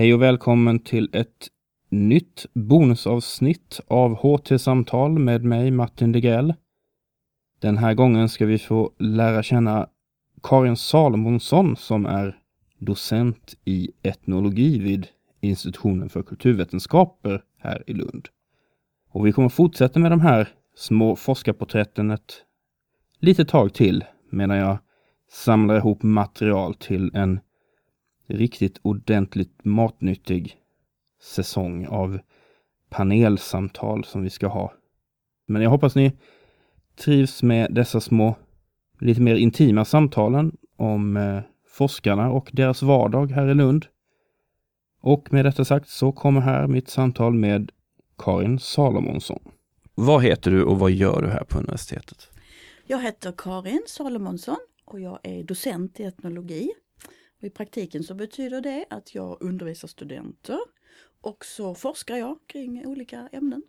Hej och välkommen till ett nytt bonusavsnitt av HT-samtal med mig Martin Degrell. Den här gången ska vi få lära känna Karin Salomonsson som är docent i etnologi vid institutionen för kulturvetenskaper här i Lund. Och vi kommer fortsätta med de här små forskarporträtten ett litet tag till medan jag samlar ihop material till en riktigt ordentligt matnyttig säsong av panelsamtal som vi ska ha. Men jag hoppas ni trivs med dessa små, lite mer intima samtalen om eh, forskarna och deras vardag här i Lund. Och med detta sagt så kommer här mitt samtal med Karin Salomonsson. Vad heter du och vad gör du här på universitetet? Jag heter Karin Salomonsson och jag är docent i etnologi. Och I praktiken så betyder det att jag undervisar studenter och så forskar jag kring olika ämnen.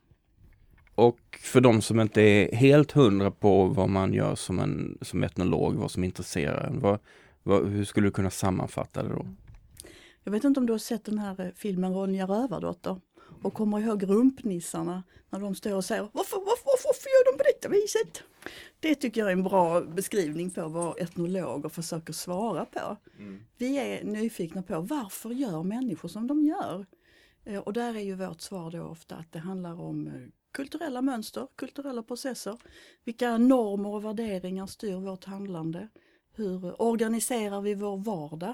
Och för de som inte är helt hundra på vad man gör som, en, som etnolog, vad som intresserar en, vad, vad, hur skulle du kunna sammanfatta det då? Jag vet inte om du har sett den här filmen Ronja Rövardotter och kommer ihåg rumpnissarna när de står och säger varför, varför, varför gör de på detta viset? Det tycker jag är en bra beskrivning på vad etnologer försöker svara på. Mm. Vi är nyfikna på varför gör människor som de gör? Eh, och där är ju vårt svar då ofta att det handlar om eh, kulturella mönster, kulturella processer. Vilka normer och värderingar styr vårt handlande? Hur organiserar vi vår vardag?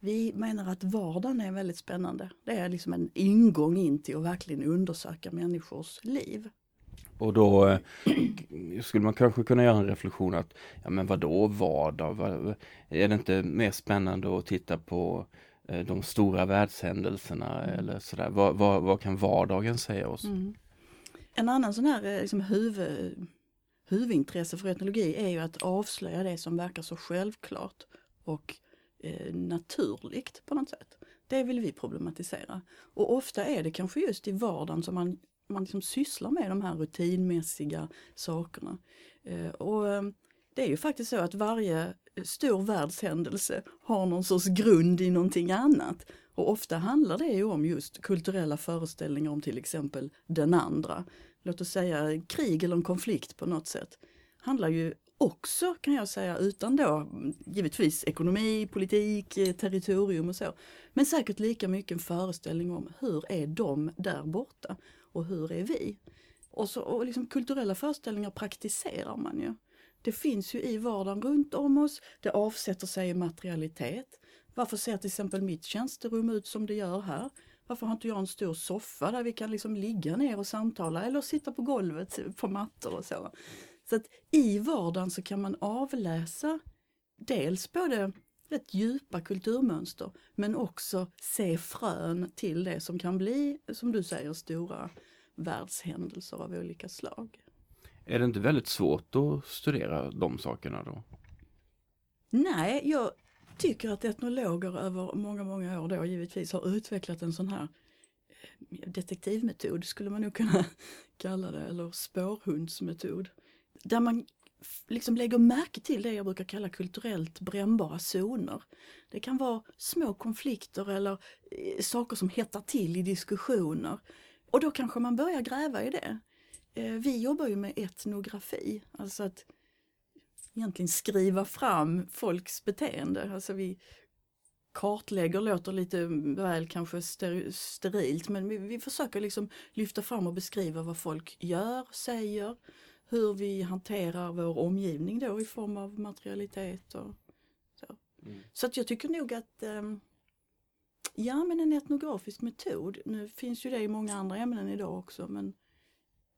Vi menar att vardagen är väldigt spännande. Det är liksom en ingång in till att verkligen undersöka människors liv. Och då eh, skulle man kanske kunna göra en reflektion att, ja men vadå vardag? Är det inte mer spännande att titta på eh, de stora världshändelserna mm. eller sådär? Vad, vad, vad, kan vardagen säga oss? Mm. En annan sån här eh, liksom, huvud, huvudintresse för etnologi är ju att avslöja det som verkar så självklart och eh, naturligt på något sätt. Det vill vi problematisera. Och ofta är det kanske just i vardagen som man, man liksom sysslar med de här rutinmässiga sakerna. Eh, och eh, det är ju faktiskt så att varje stor världshändelse har någon sorts grund i någonting annat. Och ofta handlar det ju om just kulturella föreställningar om till exempel den andra. Låt oss säga krig eller en konflikt på något sätt. Handlar ju också kan jag säga utan då givetvis ekonomi, politik, eh, territorium och så. Men säkert lika mycket en föreställning om hur är de där borta och hur är vi? Och, så, och liksom kulturella föreställningar praktiserar man ju. Det finns ju i vardagen runt om oss, det avsätter sig i materialitet. Varför ser till exempel mitt tjänsterum ut som det gör här? Varför har inte jag en stor soffa där vi kan liksom ligga ner och samtala eller sitta på golvet på mattor och så. Så att i vardagen så kan man avläsa dels både rätt djupa kulturmönster men också se frön till det som kan bli, som du säger, stora världshändelser av olika slag. Är det inte väldigt svårt att studera de sakerna då? Nej, jag tycker att etnologer över många, många år då givetvis har utvecklat en sån här eh, detektivmetod skulle man nog kunna kalla det, eller spårhundsmetod där man liksom lägger märke till det jag brukar kalla kulturellt brännbara zoner. Det kan vara små konflikter eller eh, saker som hettar till i diskussioner. Och då kanske man börjar gräva i det. Eh, vi jobbar ju med etnografi, alltså att egentligen skriva fram folks beteende. Alltså vi kartlägger låter lite väl kanske sterilt men vi, vi försöker liksom lyfta fram och beskriva vad folk gör, säger, hur vi hanterar vår omgivning då i form av materialitet och så. Mm. Så att jag tycker nog att um, Ja men en etnografisk metod, nu finns ju det i många andra ämnen idag också men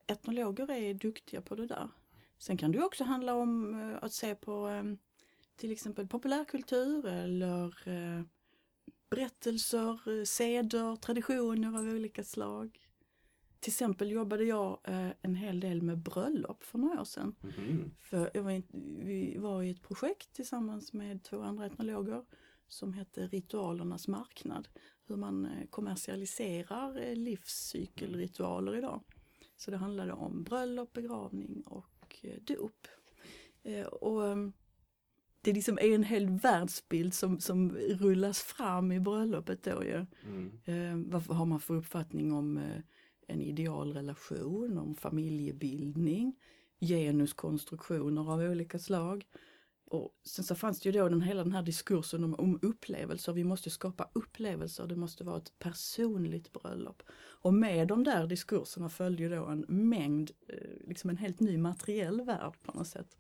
etnologer är duktiga på det där. Sen kan det också handla om uh, att se på um, till exempel populärkultur eller uh, berättelser, uh, seder, traditioner av olika slag. Till exempel jobbade jag eh, en hel del med bröllop för några år sedan. Mm. För jag var, vi var i ett projekt tillsammans med två andra etnologer som hette Ritualernas marknad. Hur man eh, kommersialiserar eh, livscykelritualer idag. Så det handlade om bröllop, begravning och eh, dop. Eh, och, ehm, det liksom är en hel världsbild som, som rullas fram i bröllopet då ju. Mm. Eh, vad har man för uppfattning om eh, en idealrelation, om familjebildning, genuskonstruktioner av olika slag. Och sen så fanns det ju då den, hela den här diskursen om, om upplevelser. Vi måste skapa upplevelser, det måste vara ett personligt bröllop. Och med de där diskurserna följde ju då en mängd, eh, liksom en helt ny materiell värld på något sätt.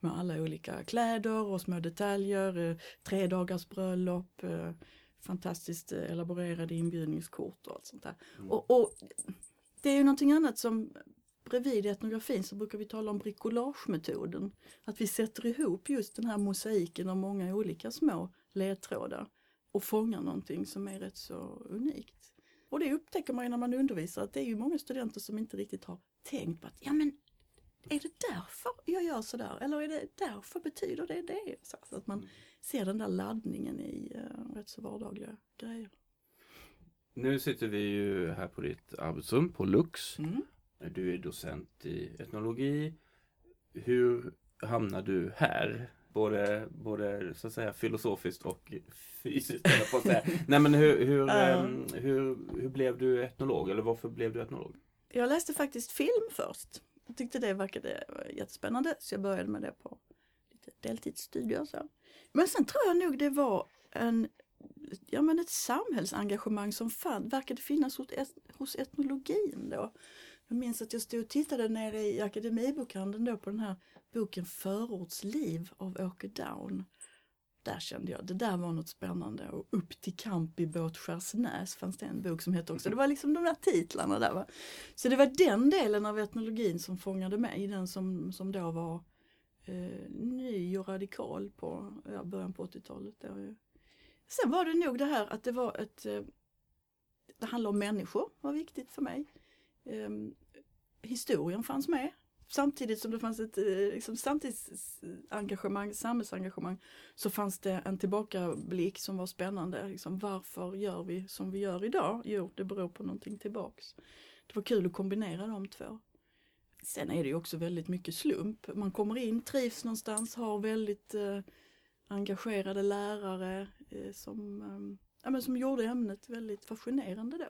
Med alla olika kläder och små detaljer, eh, tredagarsbröllop, eh, fantastiskt eh, elaborerade inbjudningskort och allt sånt där. Mm. Och, och det är ju någonting annat som bredvid etnografin så brukar vi tala om bricolagemetoden. Att vi sätter ihop just den här mosaiken av många olika små ledtrådar och fångar någonting som är rätt så unikt. Och det upptäcker man ju när man undervisar att det är ju många studenter som inte riktigt har tänkt på att ja men är det därför jag gör sådär? Eller är det därför betyder det det? Så att man ser den där laddningen i uh, rätt så vardagliga grejer. Nu sitter vi ju här på ditt arbetsrum på Lux. Mm. Du är docent i etnologi. Hur hamnar du här? Både, både så att säga filosofiskt och fysiskt. på att säga. Nej men hur, hur, Mm. hur, hur, hur blev du etnolog? Eller varför blev du etnolog? Jag läste faktiskt film först. Jag tyckte det verkade jättespännande så jag började med det på lite deltidsstudier. Så. Men sen tror jag nog det var en, ja, men ett samhällsengagemang som fan, verkade finnas hos, et- hos etnologin då. Jag minns att jag stod och tittade nere i Akademibokhandeln då på den här boken Förortsliv av Åke Down. Där kände jag, det där var något spännande. Och Upp till kamp i Båtskärsnäs fanns det en bok som hette också. Det var liksom de där titlarna där va. Så det var den delen av etnologin som fångade mig, den som, som då var eh, ny och radikal på ja, början på 80-talet. Sen var det nog det här att det var ett, eh, det handlar om människor, var viktigt för mig. Eh, historien fanns med. Samtidigt som det fanns ett eh, liksom, samtidsengagemang, samhällsengagemang, så fanns det en tillbakablick som var spännande. Liksom, varför gör vi som vi gör idag? Jo, det beror på någonting tillbaks. Det var kul att kombinera de två. Sen är det ju också väldigt mycket slump. Man kommer in, trivs någonstans, har väldigt eh, engagerade lärare eh, som, eh, ja, men som gjorde ämnet väldigt fascinerande då.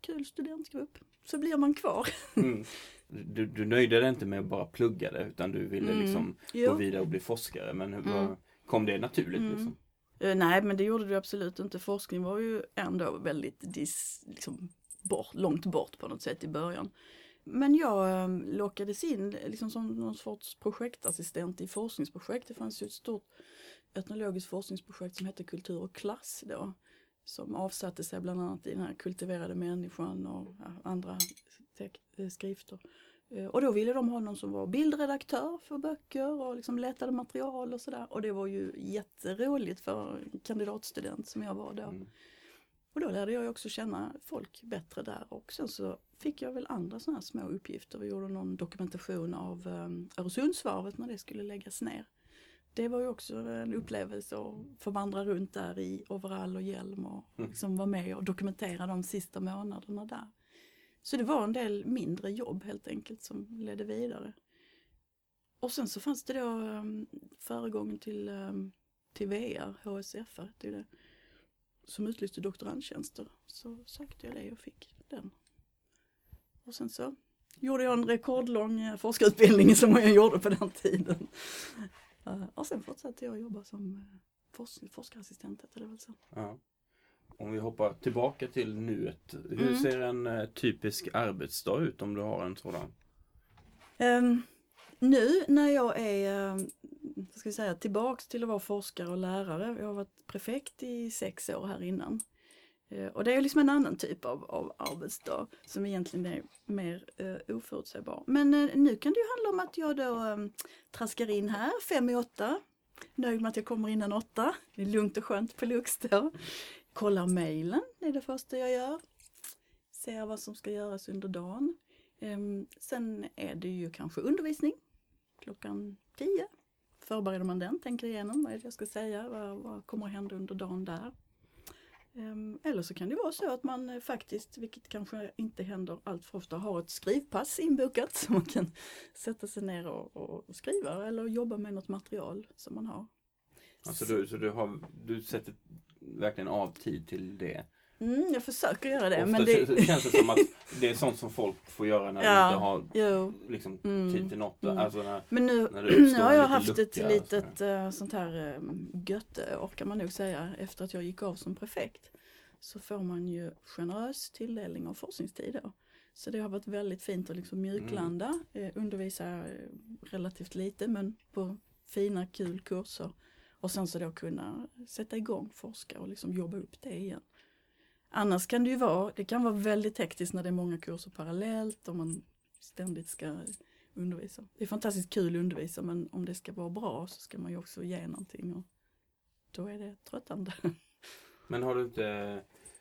Kul studentgrupp. Så blir man kvar. Mm. Du, du nöjde dig inte med att bara plugga det utan du ville Mm. liksom gå Jo. vidare och bli forskare. Men hur, Mm. var, kom det naturligt? Mm. Liksom? Eh, nej, men det gjorde det absolut inte. Forskning var ju ändå väldigt dis, liksom, bort, långt bort på något sätt i början. Men jag eh, lockades in liksom som någon sorts projektassistent i forskningsprojekt. Det fanns ju ett stort etnologiskt forskningsprojekt som hette Kultur och klass då. Som avsatte sig bland annat i den här kultiverade människan och andra skrifter. Eh, Och då ville de ha någon som var bildredaktör för böcker och liksom letade material och sådär. Och det var ju jätteroligt för en kandidatstudent som jag var då. Mm. Och då lärde jag också känna folk bättre där och sen så fick jag väl andra sådana här små uppgifter. Vi gjorde någon dokumentation av um, Öresundsvarvet när det skulle läggas ner. Det var ju också en upplevelse att få vandra runt där i overall och hjälm och Mm. liksom vara med och dokumentera de sista månaderna där. Så det var en del mindre jobb helt enkelt som ledde vidare. Och sen så fanns det då um, föregången till, um, till VR, HSFR hette det, som utlyste doktorandtjänster. Så sökte jag det och fick den. Och sen så gjorde jag en rekordlång eh, forskarutbildning som jag gjorde på den tiden. Eh, och sen fortsatte jag jobba som eh, forsk- forskarassistent, heter det väl så. Ja. Om vi hoppar tillbaka till nuet. Hur Mm. ser en eh, typisk arbetsdag ut om du har en sådan? Ehm, nu när jag är vad ska vi säga, tillbaks till att vara forskare och lärare, jag har varit prefekt i sex år här innan. Eh, och det är liksom en annan typ av, av arbetsdag som egentligen är mer uh, oförutsägbar. Men eh, nu kan det ju handla om att jag då um, traskar in här fem i åtta. Nöjd med att jag kommer innan åtta. Det är lugnt och skönt på Lux då. Kollar mejlen, det är det första jag gör. Ser vad som ska göras under dagen. Ehm, sen är det ju kanske undervisning klockan 10. Förbereder man den, tänker igenom vad är det jag ska säga, vad, vad kommer att hända under dagen där. Ehm, eller så kan det vara så att man eh, faktiskt, vilket kanske inte händer allt för ofta, har ett skrivpass inbokat så man kan sätta sig ner och, och skriva eller jobba med något material som man har. Alltså du, så du, har, du sätter verkligen av tid till det? Mm, jag försöker göra det. Ofta men det... känns- det som att det är sånt som folk får göra när Ja, de inte har Jo, liksom, Mm, tid till något. mm. Alltså när, men nu, nu har jag haft ett litet eh, sånt här uh, götteår kan man nog säga efter att jag gick av som prefekt. Så får man ju generös tilldelning av forskningstid då. Så det har varit väldigt fint att liksom mjuklanda, eh, undervisa eh, relativt lite men på fina kul kurser. Och sen så då kunna sätta igång forska och liksom jobba upp det igen. Annars kan det ju vara, det kan vara väldigt hektiskt när det är många kurser parallellt och man ständigt ska undervisa. Det är fantastiskt kul att undervisa men om det ska vara bra så ska man ju också ge någonting och då är det tröttande. Men har du inte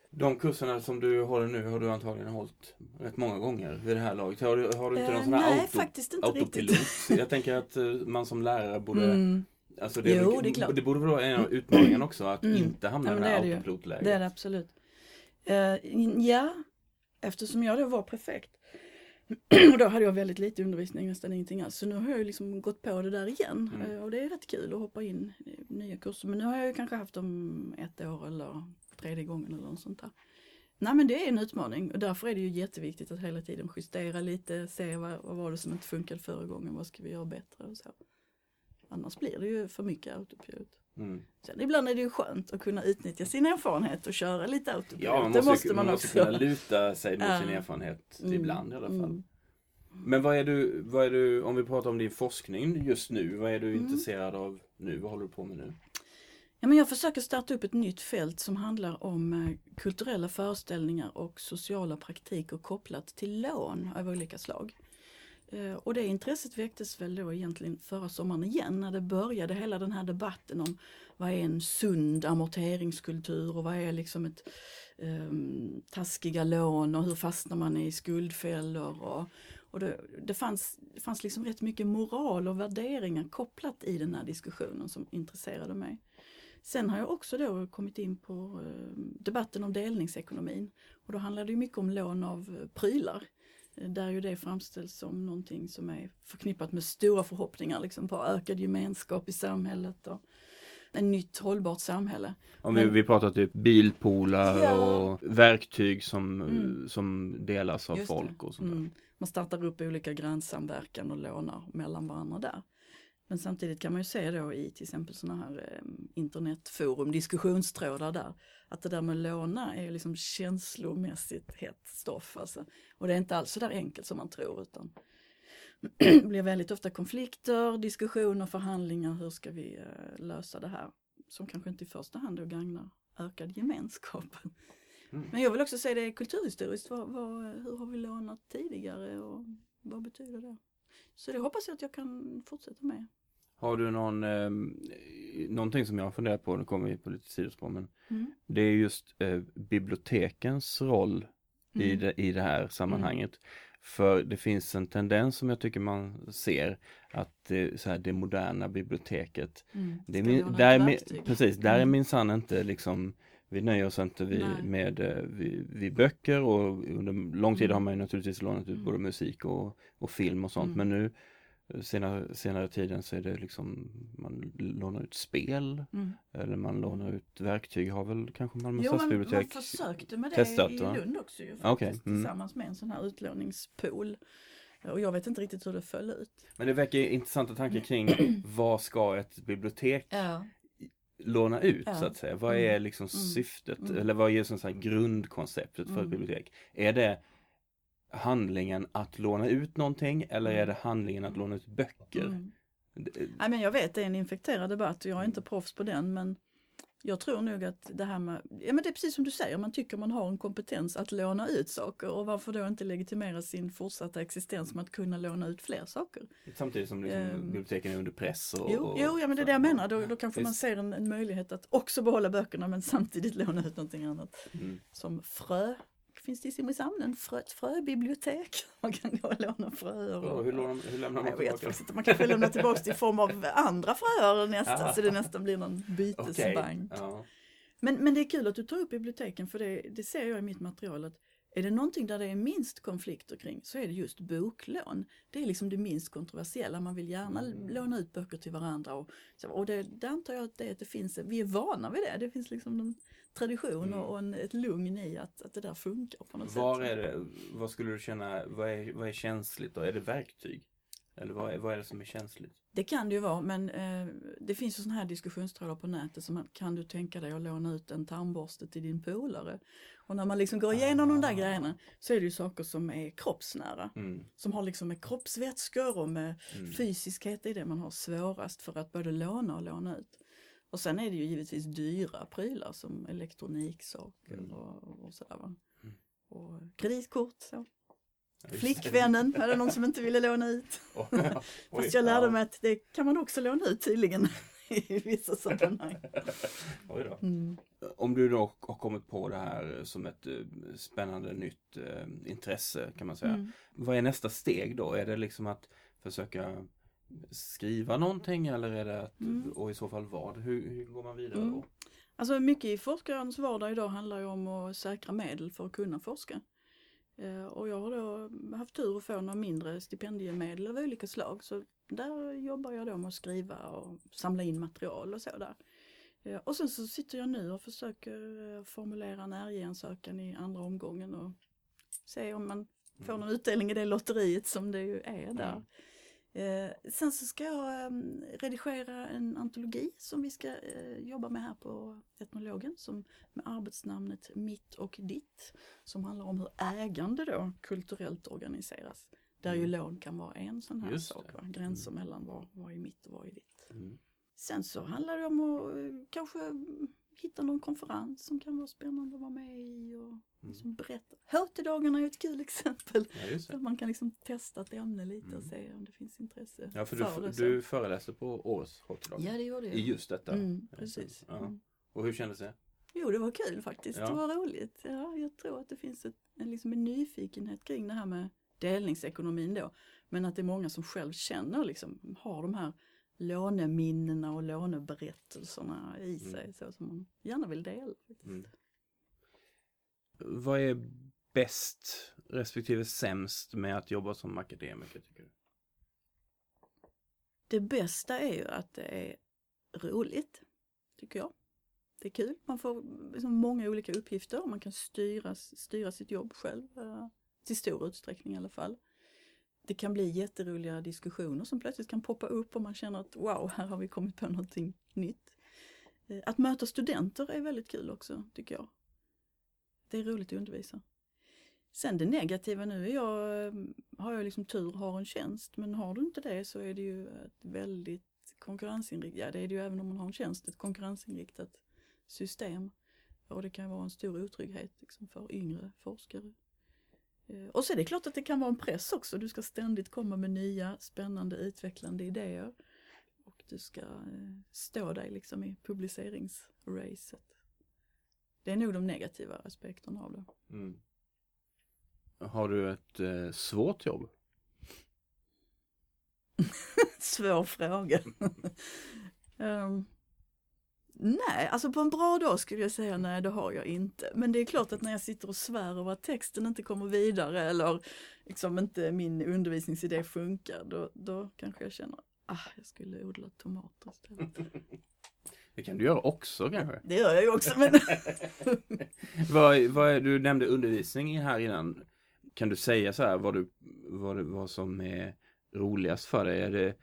de kurserna som du håller nu har du antagligen hållit rätt många gånger vid det här laget. Har du, har du inte Eh, någon sån här nej, auto, faktiskt inte autopilot? riktigt. Jag tänker att eh, man som lärare borde Mm, Alltså det, Jo, det är klart. det borde vara en av utmaningarna också att Mm. inte hamna i det det är här autopilotläget. det är det absolut. Eh, ja, eftersom jag då var prefekt och då hade jag väldigt lite undervisning, nästan ingenting alls. Så nu har jag liksom gått på det där igen Mm. Eh, och det är rätt kul att hoppa in i nya kurser. Men nu har jag ju kanske haft dem ett år eller tredje gången eller något sånt där. Nej men det är en utmaning och därför är det ju jätteviktigt att hela tiden justera lite, se vad, vad var det som inte funkade förra gången, vad ska vi göra bättre och så. Annars blir det ju för mycket autopilot. Mm. Sen ibland är det ju skönt att kunna utnyttja sin erfarenhet och köra lite autopilot. Ja, man det måste, måste man, man måste också. kunna luta sig mot sin erfarenhet Mm, ibland i alla fall. mm. Men vad är, du, vad är du, om vi pratar om din forskning just nu, vad är du Mm. intresserad av nu? Vad håller du på med nu? Ja, men jag försöker starta upp ett nytt fält som handlar om eh, kulturella föreställningar och sociala praktiker kopplat till lån av olika slag. Eh, och det intresset väcktes väl då egentligen förra sommaren igen när det började hela den här debatten om vad är en sund amorteringskultur och vad är liksom ett um, taskiga lån och hur fastnar man i skuldfällor. Och, och det, det, fanns, det fanns liksom rätt mycket moral och värderingar kopplat i den här diskussionen som intresserade mig. Sen har jag också då kommit in på eh, debatten om delningsekonomin. Och då handlar det mycket om lån av prylar. Där ju det framställs som någonting som är förknippat med stora förhoppningar liksom på ökad gemenskap i samhället och ett nytt hållbart samhälle. Om vi, Men- vi pratar typ bilpooler Ja. och verktyg som, Mm. som delas av Just det. folk och sånt. Mm. Man startar upp olika grannsamverkan och lånar mellan varandra där. Men samtidigt kan man ju se då i till exempel sådana här eh, internetforum, diskussionstrådar där, att det där med låna är liksom känslomässigt hett stoff. Alltså. Och det är inte alls så där enkelt som man tror utan det blir väldigt ofta konflikter, diskussioner, förhandlingar, hur ska vi eh, lösa det här? Som kanske inte i första hand då gagnar ökad gemenskap. Mm. Men jag vill också säga det kulturhistoriskt, vad, vad, hur har vi lånat tidigare och vad betyder det? Så det hoppas jag att jag kan fortsätta med. Har du någon, eh, någonting som jag har funderat på, nu kommer vi på lite sidospår, men Mm. det är just eh, bibliotekens roll i, Mm. det, i det här sammanhanget. För det finns en tendens som jag tycker man ser att det, så här, det moderna biblioteket, Mm. det är min, där, är min, precis, där är Mm. minsann inte liksom vi nöjer oss inte Nej. med eh, vid, vid böcker och under lång tid Mm. har man ju naturligtvis lånat ut Mm. både musik och, och film och sånt Mm. men nu senare, senare tiden så är det liksom man lånar ut spel Mm. eller man lånar ut verktyg har väl kanske Malmö Jo, man, man stadsbibliotek försökte med det testat, i? Lund också ju, faktiskt, mm. tillsammans med en sån här utlåningspool. Och jag vet inte riktigt hur det föll ut. Men det väcker intressanta tankar kring vad ska ett bibliotek Ja. låna ut Ja. så att säga. Vad Mm. är liksom Mm. syftet Mm. eller vad är som här grundkonceptet för ett Mm. bibliotek? Är det handlingen att låna ut någonting eller är Mm. det handlingen att låna ut böcker? Mm. Nej, men jag vet det är en infekterad debatt och jag är inte proffs på den men jag tror nog att det här med, ja men det är precis som du säger, man tycker man har en kompetens att låna ut saker och varför då inte legitimera sin fortsatta existens med att kunna låna ut fler saker? Samtidigt som liksom Ehm. biblioteken är under press. Och, Jo, jo ja men det är det jag menar, då, då kanske man Visst. ser en, en möjlighet att också behålla böckerna men samtidigt låna ut någonting annat. Mm. Som frö, finns det i Simrishamn en frö, ett fröbibliotek? Man kan gå och låna fröer. Och- hur, lånar, hur lämnar man jag vet tillbaka? faktiskt inte, man kanske lämnar tillbaka i form av andra fröer nästan så det nästan blir någon bytesbank. Ja. Men, men det är kul att du tar upp biblioteken för det, det ser jag i mitt material att Är det någonting där det är minst konflikter kring så är det just boklån. Det är liksom det minst kontroversiella. Man vill gärna Mm. låna ut böcker till varandra. Och, och det, där antar jag att det, det finns, vi är vana vid det. Det finns liksom en tradition Mm. och, och en, ett lugn i att, att det där funkar på något Var sätt. är det, vad skulle du känna, vad är, vad är känsligt då? Är det verktyg? Eller vad är, vad är det som är känsligt? Det kan det ju vara men eh, det finns ju sådana här diskussionstrådar på nätet som kan du tänka dig att låna ut en tandborste till din polare? Och när man liksom går igenom de där Ah. grejerna så är det ju saker som är kroppsnära. Mm. Som har liksom med kroppsvätskor och med Mm. fysiskhet i det man har svårast för att både låna och låna ut. Och sen är det ju givetvis dyra prylar som elektroniksaker Mm. och, och sådär va. Mm. Och kreditkort så. Ja, just det. Flickvännen, någon som inte ville låna ut. Fast jag lärde mig att det kan man också låna ut tydligen i vissa sammanhang. Oj då. Mm. Om du då har kommit på det här som ett eh, spännande nytt eh, intresse kan man säga. Mm. Vad är nästa steg då? Är det liksom att försöka skriva någonting eller är det att, Mm. och i så fall vad? Hur, hur går man vidare Mm. då? Alltså mycket i forskarens vardag idag handlar ju om att säkra medel för att kunna forska. Eh, och jag har då haft tur att få några mindre stipendiemedel av olika slag så där jobbar jag då med att skriva och samla in material och så där. Eh, och sen så sitter jag nu och försöker eh, formulera en RJ-ansökan i andra omgången och se om man får någon utdelning i det lotteriet som det ju är där. Mm. Eh, sen så ska jag eh, redigera en antologi som vi ska eh, jobba med här på Etnologen som med arbetsnamnet Mitt och ditt som handlar om hur ägande då kulturellt organiseras. Där ju Mm. lån kan vara en sån här Just sak, va? gränser mellan vad, vad är mitt och vad är ditt. Mm. Sen så handlar det om att eh, kanske mm, hitta någon konferens som kan vara spännande att vara med i och liksom berätta. HT-dagarna är ett kul exempel. Ja, Så det. man kan liksom testa ett ämne lite och Mm. se om det finns intresse Ja, för det. du, så. du föreläser på årets hotdag. Ja, det gjorde jag. I just detta. Mm, precis. Ja. Mm. Och hur kändes det? Jo, det var kul faktiskt. Ja. Det var roligt. Ja, jag tror att det finns ett, en, liksom en nyfikenhet kring det här med delningsekonomin då. Men att det är många som själv känner liksom, har de här låneminnena och låneberättelserna i sig så som man gärna vill dela. Mm. Vad är bäst respektive sämst med att jobba som akademiker tycker du? Det bästa är ju att det är roligt, tycker jag. Det är kul, man får liksom många olika uppgifter och man kan styra, styra sitt jobb själv, eh, till stor utsträckning i alla fall. Det kan bli jätteroliga diskussioner som plötsligt kan poppa upp och man känner att wow, här har vi kommit på någonting nytt. Eh, att möta studenter är väldigt kul också, tycker jag. Det är roligt att undervisa. Sen det negativa nu är jag, eh, har jag liksom tur, har en tjänst, men har du inte det så är det ju ett väldigt konkurrensinriktat, ja det är det ju även om man har en tjänst, ett konkurrensinriktat system. Och det kan vara en stor otrygghet liksom, för yngre forskare. Eh, Och så är det klart att det kan vara en press också, du ska ständigt komma med nya spännande utvecklande idéer. Och du ska eh, stå dig liksom i publiceringsracet. Det är nog de negativa aspekterna av det. Mm. Har du ett eh, svårt jobb? Svår fråga. Ehm, nej, alltså på en bra dag skulle jag säga nej, det har jag inte. Men det är klart att när jag sitter och svär över att texten inte kommer vidare eller liksom inte min undervisningsidé funkar, då, då kanske jag känner ah, jag skulle odla tomater istället. Det kan du göra också kanske? Det gör jag ju också, men vad, vad du nämnde undervisning här innan. Kan du säga så här vad, du, vad, vad som är roligast för dig? Är det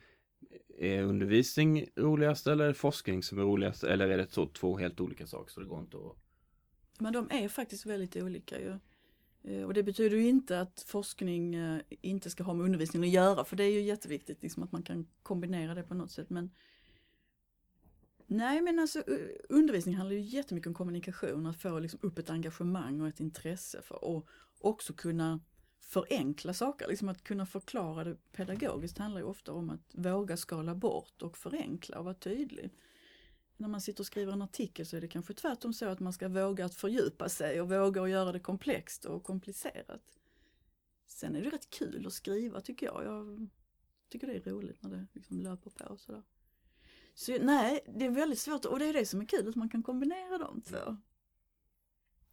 är undervisning roligast eller är det forskning som är roligast? Eller är det så två helt olika saker så det går inte att... Men de är faktiskt väldigt olika ju. Eh, och det betyder ju inte att forskning eh, inte ska ha med undervisning att göra, för det är ju jätteviktigt liksom, att man kan kombinera det på något sätt. Men Nej men alltså eh, undervisning handlar ju jättemycket om kommunikation, att få liksom upp ett engagemang och ett intresse för och också kunna förenkla saker, liksom att kunna förklara det pedagogiskt handlar ju ofta om att våga skala bort och förenkla och vara tydlig när man sitter och skriver en artikel så är det kanske tvärtom så att man ska våga att fördjupa sig och våga att göra det komplext och komplicerat. Sen är det rätt kul att skriva tycker jag. Jag tycker det är roligt när det liksom löper på sådär. Så nej, det är väldigt svårt och det är det som är kul, att man kan kombinera de två.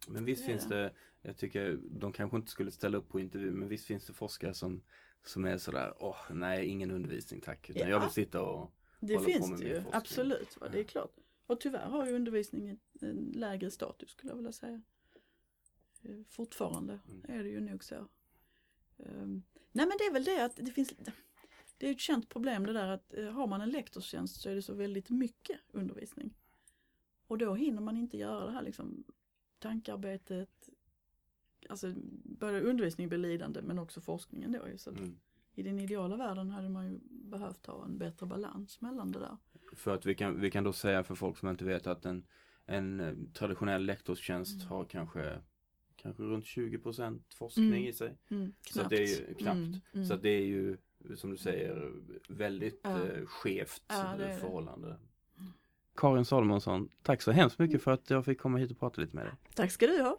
Men visst Det är finns det, jag tycker de kanske inte skulle ställa upp på intervju, men visst finns det forskare som, som är sådär, åh nej ingen undervisning tack, utan Ja. jag vill sitta och Det hålla på finns med det ju, forskning. absolut. Va? Det är klart. Och tyvärr har ju undervisningen en lägre status skulle jag vilja säga. Eh, Fortfarande Mm. är det ju nog så. Ehm, nej men det är väl det att det finns, det är ett känt problem det där att eh, har man en lektorstjänst så är det så väldigt mycket undervisning. Och då hinner man inte göra det här liksom tankearbetet, alltså både undervisning blir lidande men också forskningen då ju. Så Mm. I den ideala världen hade man ju behövt ha en bättre balans mellan det där. För att vi kan, vi kan då säga för folk som inte vet att en, en eh, traditionell lektorstjänst Mm. har kanske, kanske runt 20% forskning Mm. i sig. Mm, Så det är ju knappt. Mm, mm. Så det är ju, som du säger, väldigt Ja. eh, skevt Ja, förhållande. Karin Salomonsson, tack så hemskt mycket för att jag fick komma hit och prata lite med dig. Tack ska du ha.